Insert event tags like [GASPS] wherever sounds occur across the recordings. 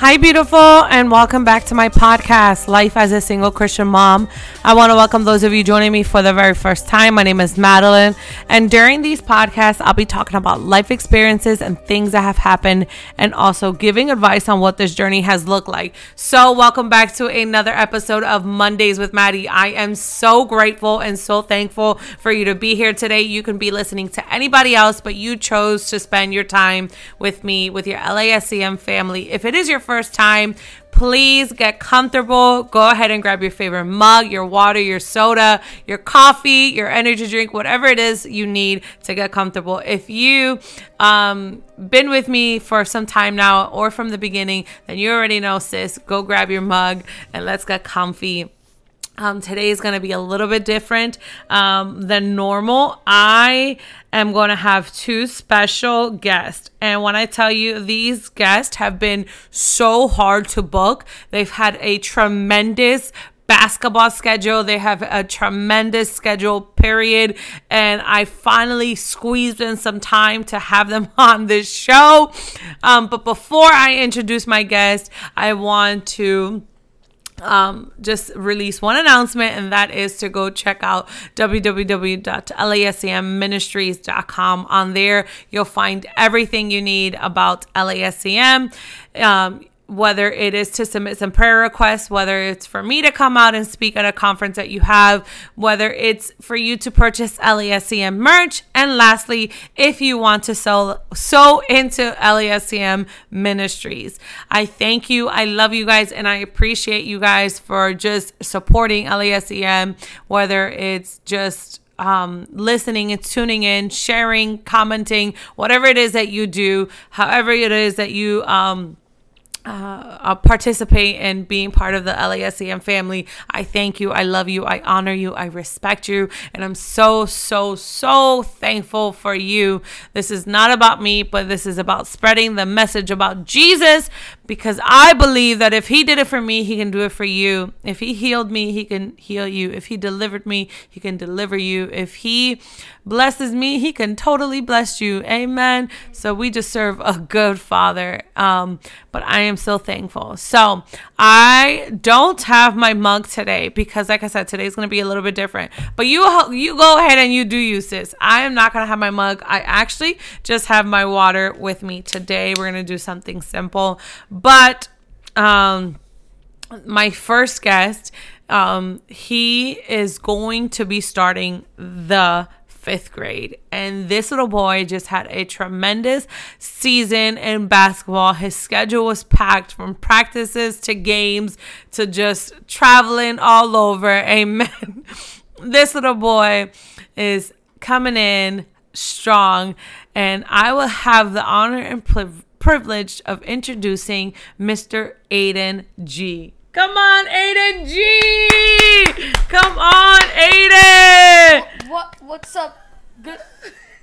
Hi, beautiful, and welcome back to my podcast, Life as a Single Christian Mom. I want to welcome those of you joining me for the very first time. My name is Madeline, and during these podcasts, I'll be talking about life experiences and things that have happened, and also giving advice on what this journey has looked like. So, welcome back to another episode of Mondays with Madi. I am so grateful and so thankful for you to be here today. You can be listening to anybody else, but you chose to spend your time with me, with your LASCM family. If it is your first time, please get comfortable. Go ahead and grab your favorite mug, your water, your soda, your coffee, your energy drink, whatever it is you need to get comfortable. If you um been with me for some time now or from the beginning, then you already know, sis. Go grab your mug and let's get comfy. Um, today is going to be a little bit different um, than normal. I am going to have two special guests. And when I tell you these guests have been so hard to book, they've had a tremendous basketball schedule. They have a tremendous schedule, period. And I finally squeezed in some time to have them [LAUGHS] on this show. Um, but before I introduce my guest, I want to um, just release one announcement, and that is to go check out www.lascmministries.com. On there, you'll find everything you need about LASCM. Um, whether it is to submit some prayer requests, whether it's for me to come out and speak at a conference that you have, whether it's for you to purchase LASCM merch, and lastly, if you want to sell sow into LASCM ministries. I thank you. I love you guys, and I appreciate you guys for just supporting LASCM, whether it's just um, listening and tuning in, sharing, commenting, whatever it is that you do, however it is that you um, uh, participate in being part of the LASCM family. I thank you. I love you. I honor you. I respect you. And I'm so, so, so thankful for you. This is not about me, but this is about spreading the message about Jesus because I believe that if He did it for me, He can do it for you. If He healed me, He can heal you. If He delivered me, He can deliver you. If He blesses me, He can totally bless you. Amen. So we just serve a good Father. Um, but I am so thankful. So I don't have my mug today because, like I said, today's gonna be a little bit different. But you you go ahead and you do use this. I am not gonna have my mug. I actually just have my water with me today. We're gonna do something simple, but um, my first guest um, he is going to be starting the fifth grade. And this little boy just had a tremendous season in basketball. His schedule was packed from practices to games to just traveling all over. [LAUGHS] Amen. this little boy is coming in strong, and I will have the honor and privilege of introducing Mr. Aiden G. Come on, Aiden G! Come on, Aiden! What what's up? Good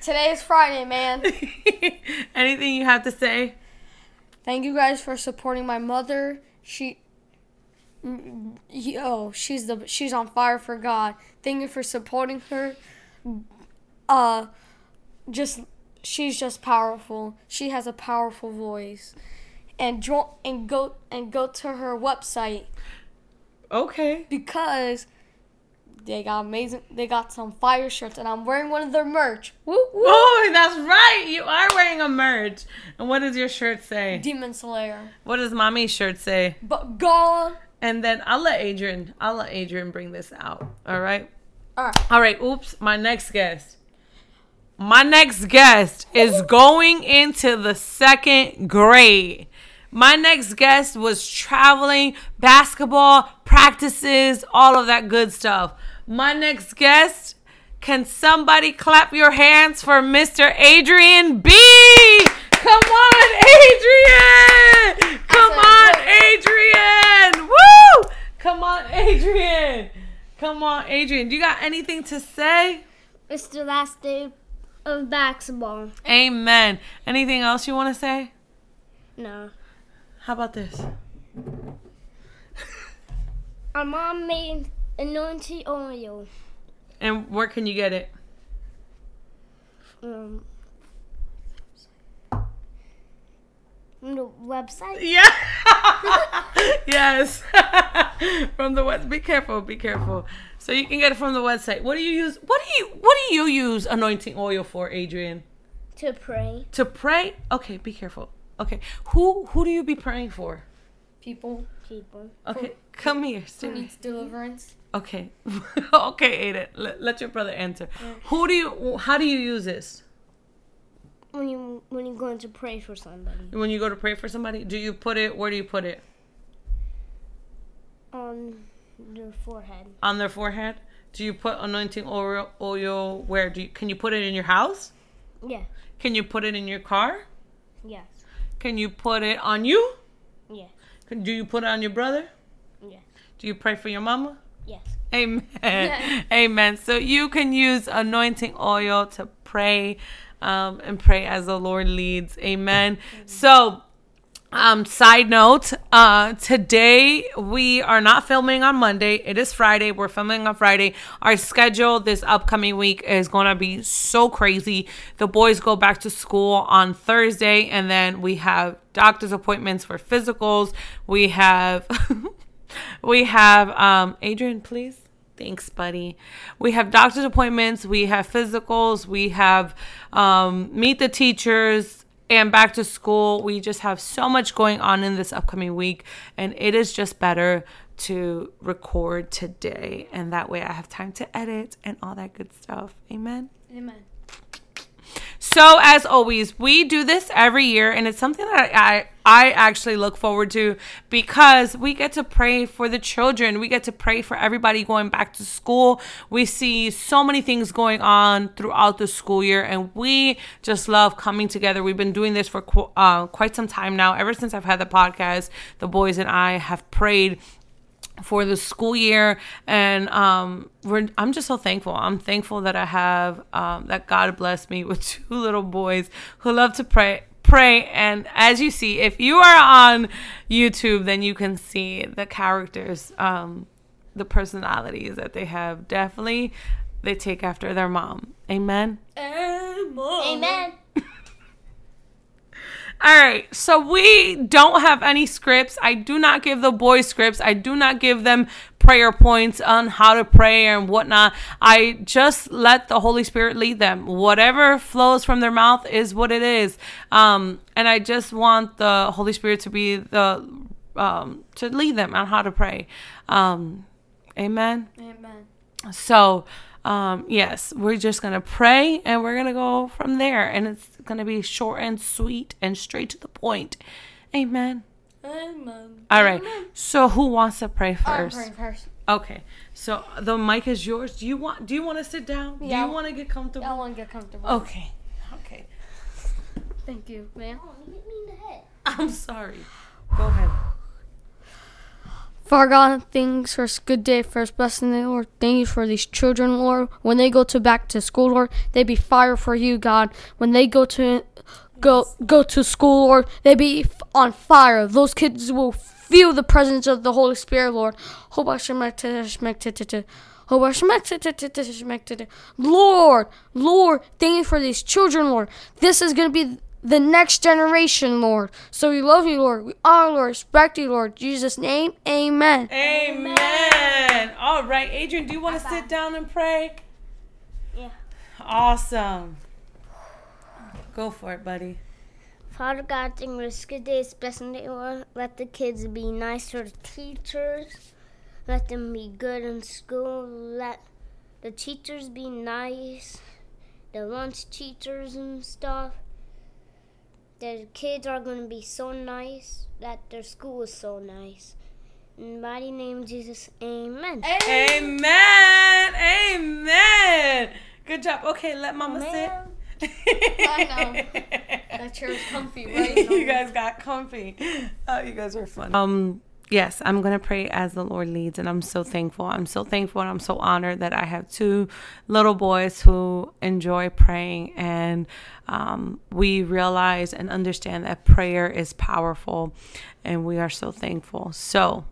Today is Friday, man. [LAUGHS] Anything you have to say? Thank you guys for supporting my mother. She yo, she's the she's on fire for God. Thank you for supporting her. Uh just she's just powerful. She has a powerful voice and join and go and go to her website. Okay. Because they got amazing. They got some fire shirts, and I'm wearing one of their merch. Woo, woo. Oh, that's right. You are wearing a merch. And what does your shirt say? Demon Slayer. What does mommy's shirt say? But God. And then I'll let Adrian. I'll let Adrian bring this out. All right. All right. All right. Oops. My next guest. My next guest is going into the second grade. My next guest was traveling, basketball, practices, all of that good stuff. My next guest, can somebody clap your hands for Mr. Adrian B? Come on, Adrian! Come on, Adrian! Woo! Come on, Adrian! Come on, Adrian. Do you got anything to say? It's the last day of basketball. Amen. Anything else you want to say? No. How about this? [LAUGHS] Our mom made anointing oil. And where can you get it? Um, From the website. Yeah. [LAUGHS] yes. [LAUGHS] from the web. Be careful. Be careful. So you can get it from the website. What do you use? What do you What do you use anointing oil for, Adrian? To pray. To pray? Okay. Be careful. Okay. Who Who do you be praying for? People People. Okay. Come here. who needs deliverance. Okay. [LAUGHS] okay, Aiden. Let, let your brother answer. Who do you? How do you use this? When you when you're going to pray for somebody. When you go to pray for somebody, do you put it? Where do you put it? Their forehead. On their forehead? Do you put anointing oil? Oil where? Do you, can you put it in your house? Yeah. Can you put it in your car? Yes. Can you put it on you? Yes. Can, do you put it on your brother? Yes. Do you pray for your mama? Yes. Amen. [LAUGHS] Amen. So you can use anointing oil to pray um, and pray as the Lord leads. Amen. So, um, side note, uh, today we are not filming on Monday. It is Friday. We're filming on Friday. Our schedule this upcoming week is going to be so crazy. The boys go back to school on Thursday, and then we have doctor's appointments for physicals. We have. [LAUGHS] we have um Adrian, please. Thanks, buddy. We have doctor's appointments, we have physicals, we have um meet the teachers and back to school. We just have so much going on in this upcoming week and it is just better to record today and that way I have time to edit and all that good stuff. Amen. Amen. So as always, we do this every year, and it's something that I I actually look forward to because we get to pray for the children. We get to pray for everybody going back to school. We see so many things going on throughout the school year, and we just love coming together. We've been doing this for uh, quite some time now. Ever since I've had the podcast, the boys and I have prayed for the school year. And um we're i'm just so thankful. I'm thankful that i have um that god blessed me [LAUGHS] with two little boys who love to pray pray. And as you see if you are on youtube then you can see the characters um the personalities that they have. Definitely they take after their mom. Amen? Amen. All right, so we don't have any scripts. I do not give the boys scripts. I do not give them prayer points on how to pray and whatnot. I just let the Holy Spirit lead them. Whatever flows from their mouth is what it is. Um, and I just want the Holy Spirit to be the um, to lead them on how to pray. Um, amen. Amen. So, um, yes, we're just to pray and we're to go from there. And it's going to be short and sweet and straight to the point. Amen. Amen. All right. So, who wants to pray first? I'm first? praying first. Okay. So, the mic is yours. Do you want do you want to sit down? Yeah. Do you want to get comfortable? I want to get comfortable. Okay. Okay. Thank you, ma'am. Oh, you hit me in the head. I'm sorry. Go ahead. Father God, thanks for this good day, for this blessing, Lord. Thank you for these children, Lord. When they go to back to school, Lord, they be fire for you, God. When they go to go go to school, Lord, they be on fire. Those kids will feel the presence of the Holy Spirit, Lord. Lord, Lord, thank you for these children, Lord. This is gonna be the next generation, Lord. So we love you, Lord. We honor, Lord, respect you, Lord. In Jesus' name, amen. Amen. All right, Adrian, do you want to sit down and pray? Yeah. Awesome. Go for it, buddy. Father God, thank you for this good day, this blessing day, Lord. Let the kids be nice to the teachers. Let them be good in school. Let the teachers be nice. The lunch teachers and stuff. The kids are going to be so nice that their school is so nice. In the mighty name Jesus, amen. Amen. Amen. Good job. Okay, let mama sit. [LAUGHS] I know. That chair is comfy, right? [LAUGHS] you guys got comfy. Oh, you guys are fun. Um, yes, I'm gonna pray as the Lord leads, and I'm so thankful. I'm so thankful, and I'm so honored that I have two little boys who enjoy praying, and um, we realize and understand that prayer is powerful, and we are so thankful. So.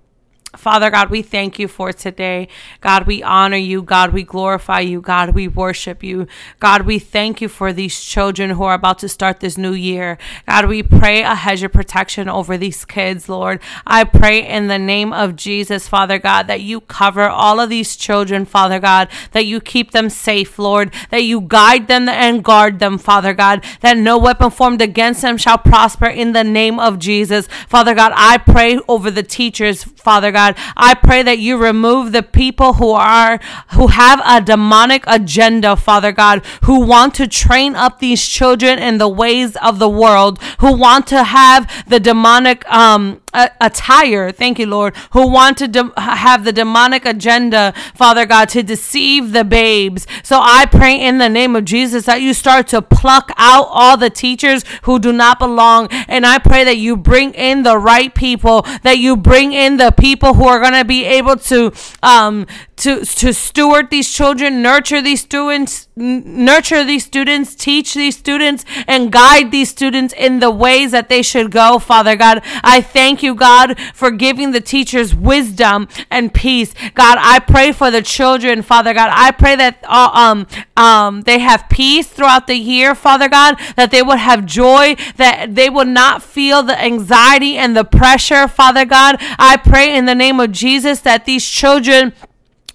Father God, we thank you for today. God, we honor you. God, we glorify you. God, we worship you. God, we thank you for these children who are about to start this new year. God, we pray a hedge of protection over these kids, Lord. I pray in the name of Jesus, Father God, that you cover all of these children, Father God, that you keep them safe, Lord, that you guide them and guard them, Father God, that no weapon formed against them shall prosper in the name of Jesus. Father God, I pray over the teachers, Father God. God. I pray that you remove the people who are who have a demonic agenda, Father God, who want to train up these children in the ways of the world, who want to have the demonic um attire, thank you, Lord, who want to de- have the demonic agenda, Father God, to deceive the babes. So I pray in the name of Jesus that you start to pluck out all the teachers who do not belong. And I pray that you bring in the right people, that you bring in the people who are going to be able to um, to to steward these children, nurture these students, nurture these students, teach these students, and guide these students in the ways that they should go. Father God, I thank you, God, for giving the teachers wisdom and peace. God, I pray for the children, Father God. I pray that uh, um um they have peace throughout the year, Father God. That they would have joy. That they would not feel the anxiety and the pressure, Father God. I pray in the name of Jesus that these children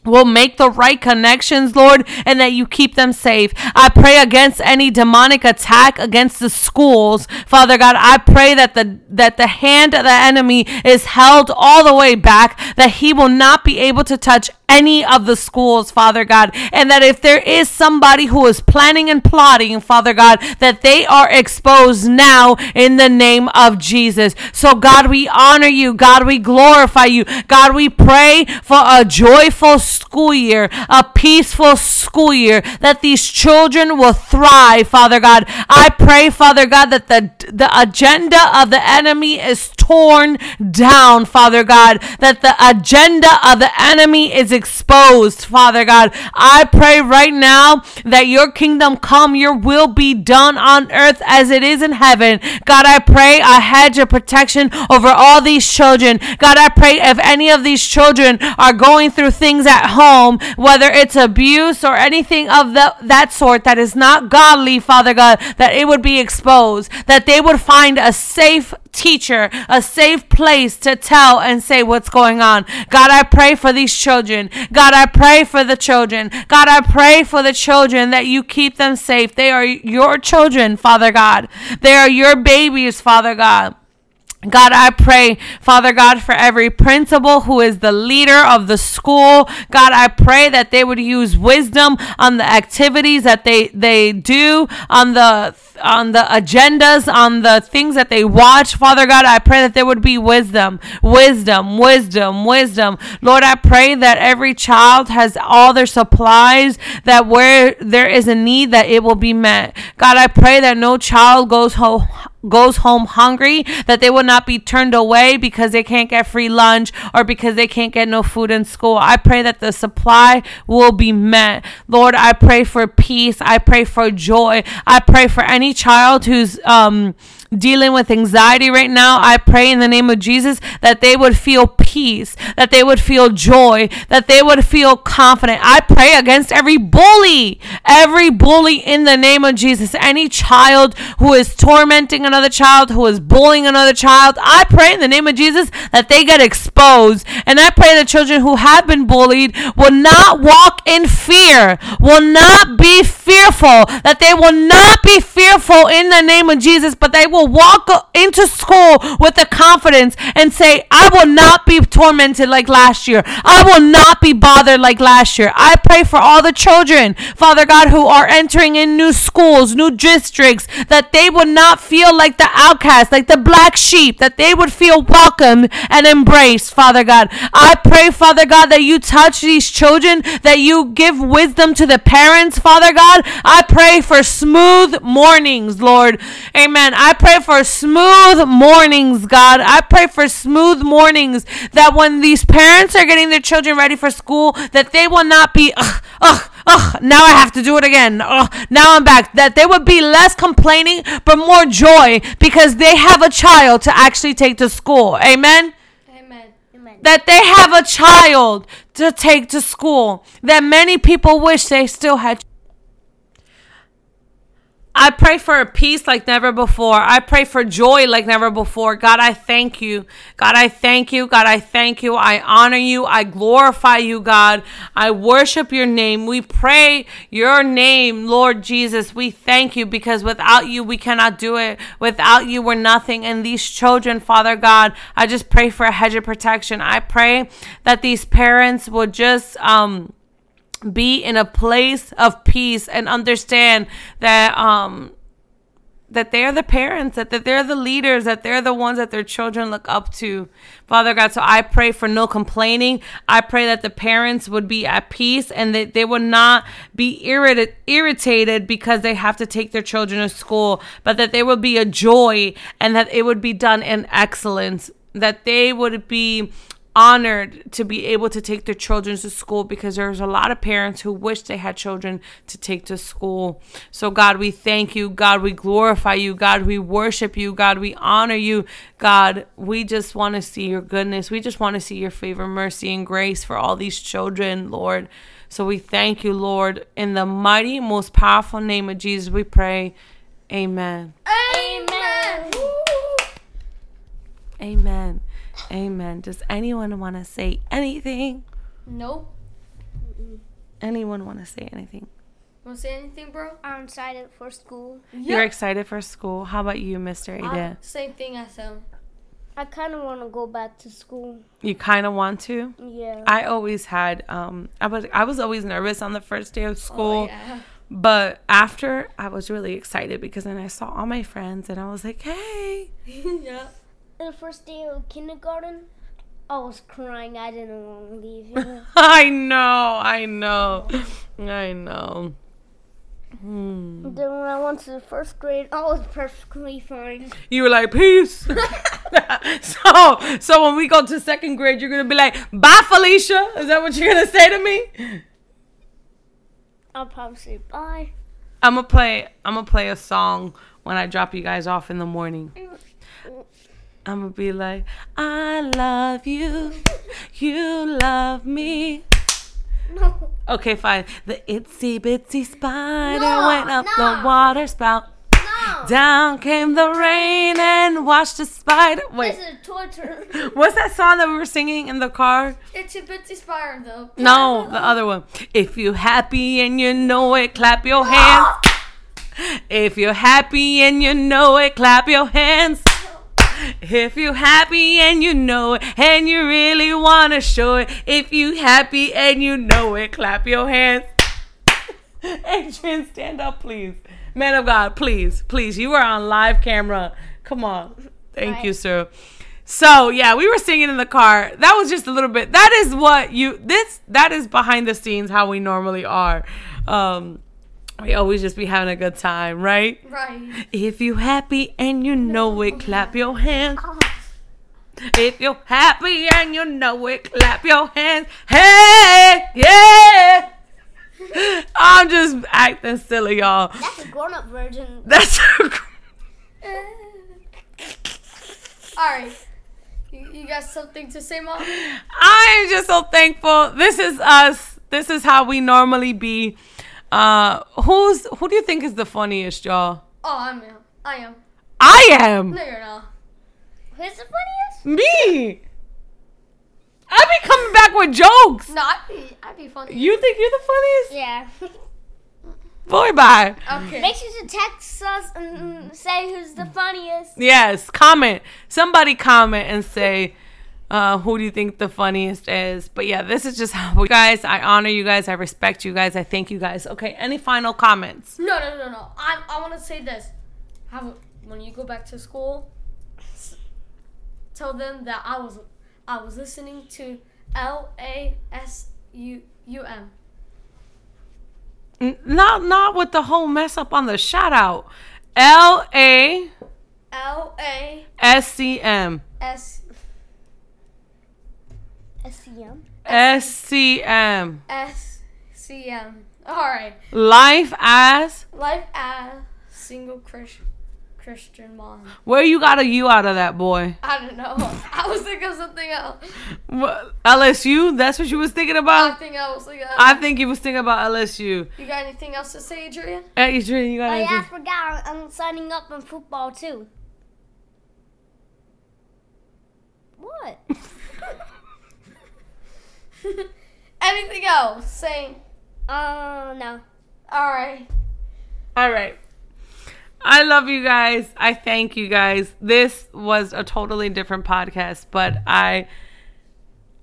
will make the right connections, Lord, and that you keep them safe. I pray against any demonic attack against the schools. Father God, I pray that the that the hand of the enemy is held all the way back, that he will not be able to touch any of the schools, Father God, and that if there is somebody who is planning and plotting, Father God, that they are exposed now in the name of Jesus. So, God, we honor you. God, we glorify you. God, we pray for a joyful school year, a peaceful school year, that these children will thrive, Father God. I pray, Father God, that the, the agenda of the enemy is torn down, Father God, that the agenda of the enemy is exposed, Father God. I pray right now that your kingdom come, your will be done on earth as it is in heaven. God, I pray a hedge of protection over all these children. God, I pray if any of these children are going through things at home, whether it's abuse or anything of the, that sort that is not godly, Father God, that it would be exposed, that they would find a safe teacher, a safe place to tell and say what's going on. God, I pray for these children. God, I pray for the children. God, I pray for the children that you keep them safe. They are your children, Father God. They are your babies, Father God. God, I pray, Father God, for every principal who is the leader of the school. God, I pray that they would use wisdom on the activities that they, they do, on the on the agendas, on the things that they watch. Father God, I pray that there would be wisdom, wisdom, wisdom, wisdom. Lord, I pray that every child has all their supplies, that where there is a need, that it will be met. God, I pray that no child goes home goes home hungry, that they will not be turned away because they can't get free lunch or because they can't get no food in school. I pray that the supply will be met. Lord, I pray for peace. I pray for joy. I pray for any child who's um dealing with anxiety right now, I pray in the name of Jesus that they would feel peace, that they would feel joy, that they would feel confident. I pray against every bully, every bully in the name of Jesus. Any child who is tormenting another child, who is bullying another child, I pray in the name of Jesus that they get exposed. And I pray the children who have been bullied will not walk in fear, will not be fearful, that they will not be fearful in the name of Jesus, but they will will walk into school with the confidence and say, I will not be tormented like last year. I will not be bothered like last year. I pray for all the children, Father God, who are entering in new schools, new districts, that they would not feel like the outcast, like the black sheep, that they would feel welcomed and embraced, Father God. I pray, Father God, that you touch these children, that you give wisdom to the parents, Father God. I pray for smooth mornings, Lord. Amen. I pray pray for smooth mornings, God. I pray for smooth mornings that when these parents are getting their children ready for school, that they will not be, ugh, ugh, ugh, now I have to do it again. Ugh, now I'm back. That they would be less complaining, but more joy because they have a child to actually take to school. Amen. Amen. Amen. that they have a child to take to school that many people wish they still had. I pray for a peace like never before. I pray for joy like never before. God, I thank you. God, I thank you. God, I thank you. I honor you. I glorify you, God. I worship your name. We pray your name, Lord Jesus. We thank you because without you, we cannot do it. Without you, we're nothing. And these children, Father God, I just pray for a hedge of protection. I pray that these parents would just, um, be in a place of peace and understand that um that they're the parents that, that they're the leaders that they're the ones that their children look up to. Father god so i pray for no complaining. I pray that the parents would be at peace and that they would not be irritated irritated because they have to take their children to school but that there would be a joy and that it would be done in excellence that they would be honored to be able to take their children to school because there's a lot of parents who wish they had children to take to school. So, God, we thank you. God, we glorify you. God, we worship you. God, we honor you. God, we just want to see your goodness. We just want to see your favor, mercy, and grace for all these children, Lord. So, we thank you, Lord. In the mighty, most powerful name of Jesus, we pray. Amen. Amen. Amen. Amen. Does anyone want to say anything? Nope. Anyone want to say anything? Want to say anything, bro? I'm excited for school. You're excited for school. How about you, Mr. I- Ada? same thing as him. I kind of want to go back to school. You kind of want to? Yeah. I always had um I was I was always nervous on the first day of school, Oh, yeah. but after I was really excited because then I saw all my friends and I was like, "Hey." [LAUGHS] yeah. The first day of kindergarten, I was crying. I didn't want to leave. [LAUGHS] I know. I know. I know. Hmm. then when I went to the first grade, I was perfectly fine. You were like, "Peace." [LAUGHS] [LAUGHS] so, so when we go to second grade, you're going to be like, "Bye, Felicia." Is that what you're going to say to me? I'll probably say bye. I'm gonna play. I'm gonna play a song when I drop you guys off in the morning. I'm gonna be like, I love you, you love me. No. Okay, fine. The itsy bitsy spider No, went up no. the water spout. No. Down came the rain and washed the spider. Wait, This is torture. what's that song that we were singing in the car? It's bitsy spider, though. No, the other one. If you're happy and you know it, clap your hands. [GASPS] If you're happy and you know it, clap your hands. If you happy and you know it, and you really wanna show it. If you happy and you know it, clap your hands. [LAUGHS] Adrian, stand up, please. Man of God, please, please. You are on live camera. Come on. Thank you, sir. So yeah, we were singing in the car. That was just a little bit. That is what you this that is behind the scenes how we normally are. Um we always just be having a good time, right? Right. If you happy and you know it, clap your hands. Oh. If you're happy and you know it, clap your hands. Hey, yeah. I'm just acting silly, y'all. That's a grown-up version. That's [LAUGHS] All right. You, you got something to say, mom? I am just so thankful. This is us. This is how we normally be. Uh, who's who do you think is the funniest, y'all? Oh, I'm. I am. I am No, you're not. Who's the funniest? me. I be coming back with jokes. No, I'd be. I'd be funny. You think you're the funniest? Yeah. Boy, bye. Okay. Make sure to text us and say who's the funniest. Yes, comment. Somebody comment and say uh, who do you think the funniest is. But yeah, this is just how we guys. I honor you guys. I respect you guys. I thank you guys. Okay, any final comments? No, no, no, no. I, I want to say this. Have a, when you go back to school, tell them that I was I was listening to L A S U U M. Not not with the whole mess up on the shout out. L A L A S C M. S SCM. SCM. SCM. All right. Life as Life as single Christian. Christian mom. Where you got a U out of that boy? I don't know. [LAUGHS] I was thinking of something else. What, LSU? That's what you was thinking I about? think I was like, uh, I think you was thinking about LSU. you got anything else to say, Adrian? Hey, Adrian, you got Oh yeah, I anything? forgot. I'm signing up in football too. What? [LAUGHS] [LAUGHS] anything else? Saying, Oh no. all right. All right. I love you guys. I thank you guys. This was a totally different podcast, but I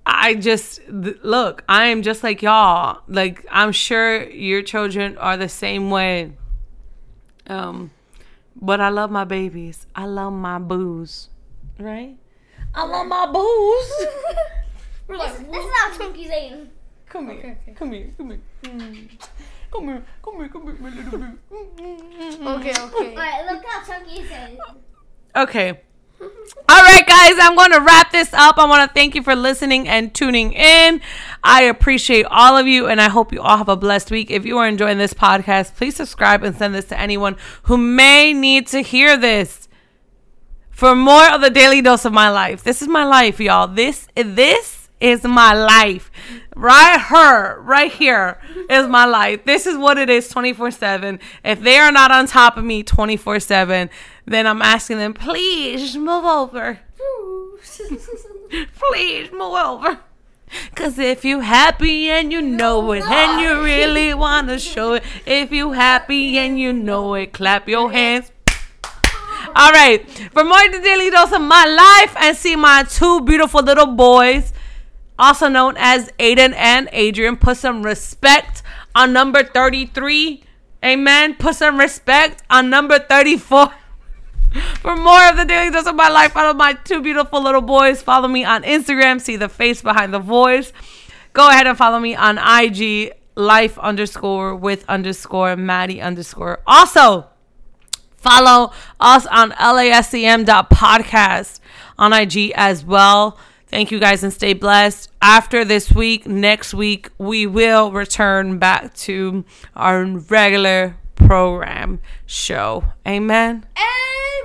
I just th- look, I am just like y'all. Like I'm sure your children are the same way. Um but I love my babies. I love my boos. Right? I love my boos. [LAUGHS] We're like, This is how Chunky's eating. Come here. Okay, okay. Come here. Come here. Mm. Come here. Come here. Come here, my little boo. Mm, mm, mm, okay, okay. [LAUGHS] Alright, look how Chunky is eating. Okay. All right, guys, I'm going to wrap this up. I want to thank you for listening and tuning in. I appreciate all of you, and I hope you all have a blessed week. If you are enjoying this podcast, please subscribe and send this to anyone who may need to hear this. For more of the daily dose of my life, this is my life, y'all. This this is my life. Right here, right here is my life. This is what it is 24 7. If they are not on top of me 24 7, then I'm asking them, please move over. [LAUGHS] Please move over. Cause if you happy and you know it and you really wanna show it, if you happy and you know it, clap your hands. All right. For more the daily dose of my life and see my two beautiful little boys, also known as Aiden and Adrian, put some respect on number 33. Amen. Put some respect on number 34. [LAUGHS] For more of the daily dose of my life, follow my two beautiful little boys. Follow me on Instagram. See the face behind the voice. Go ahead and follow me on IG, life underscore with underscore Madi underscore. Also, follow us on lascm.podcast on IG as well. Thank you guys and stay blessed. After this week, next week, we will return back to our regular program show. Amen.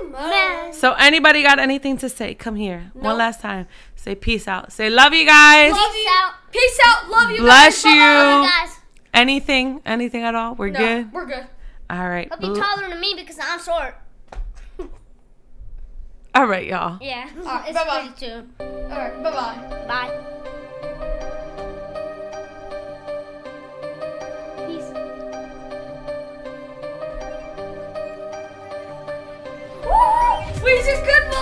Amen. So anybody got anything to say? Come here. One last time. Say peace out. Say love you guys. Love Peace you. out. Peace out. Love you. Bless guys. you. Love you guys. Anything? Anything at all? We're No, good. we're good. All right. Hope you're taller than me because I'm short. All right, y'all. Yeah. Alright, it's bye-bye. pretty too. All right. Bye bye. Bye. Peace. Woo! We just good.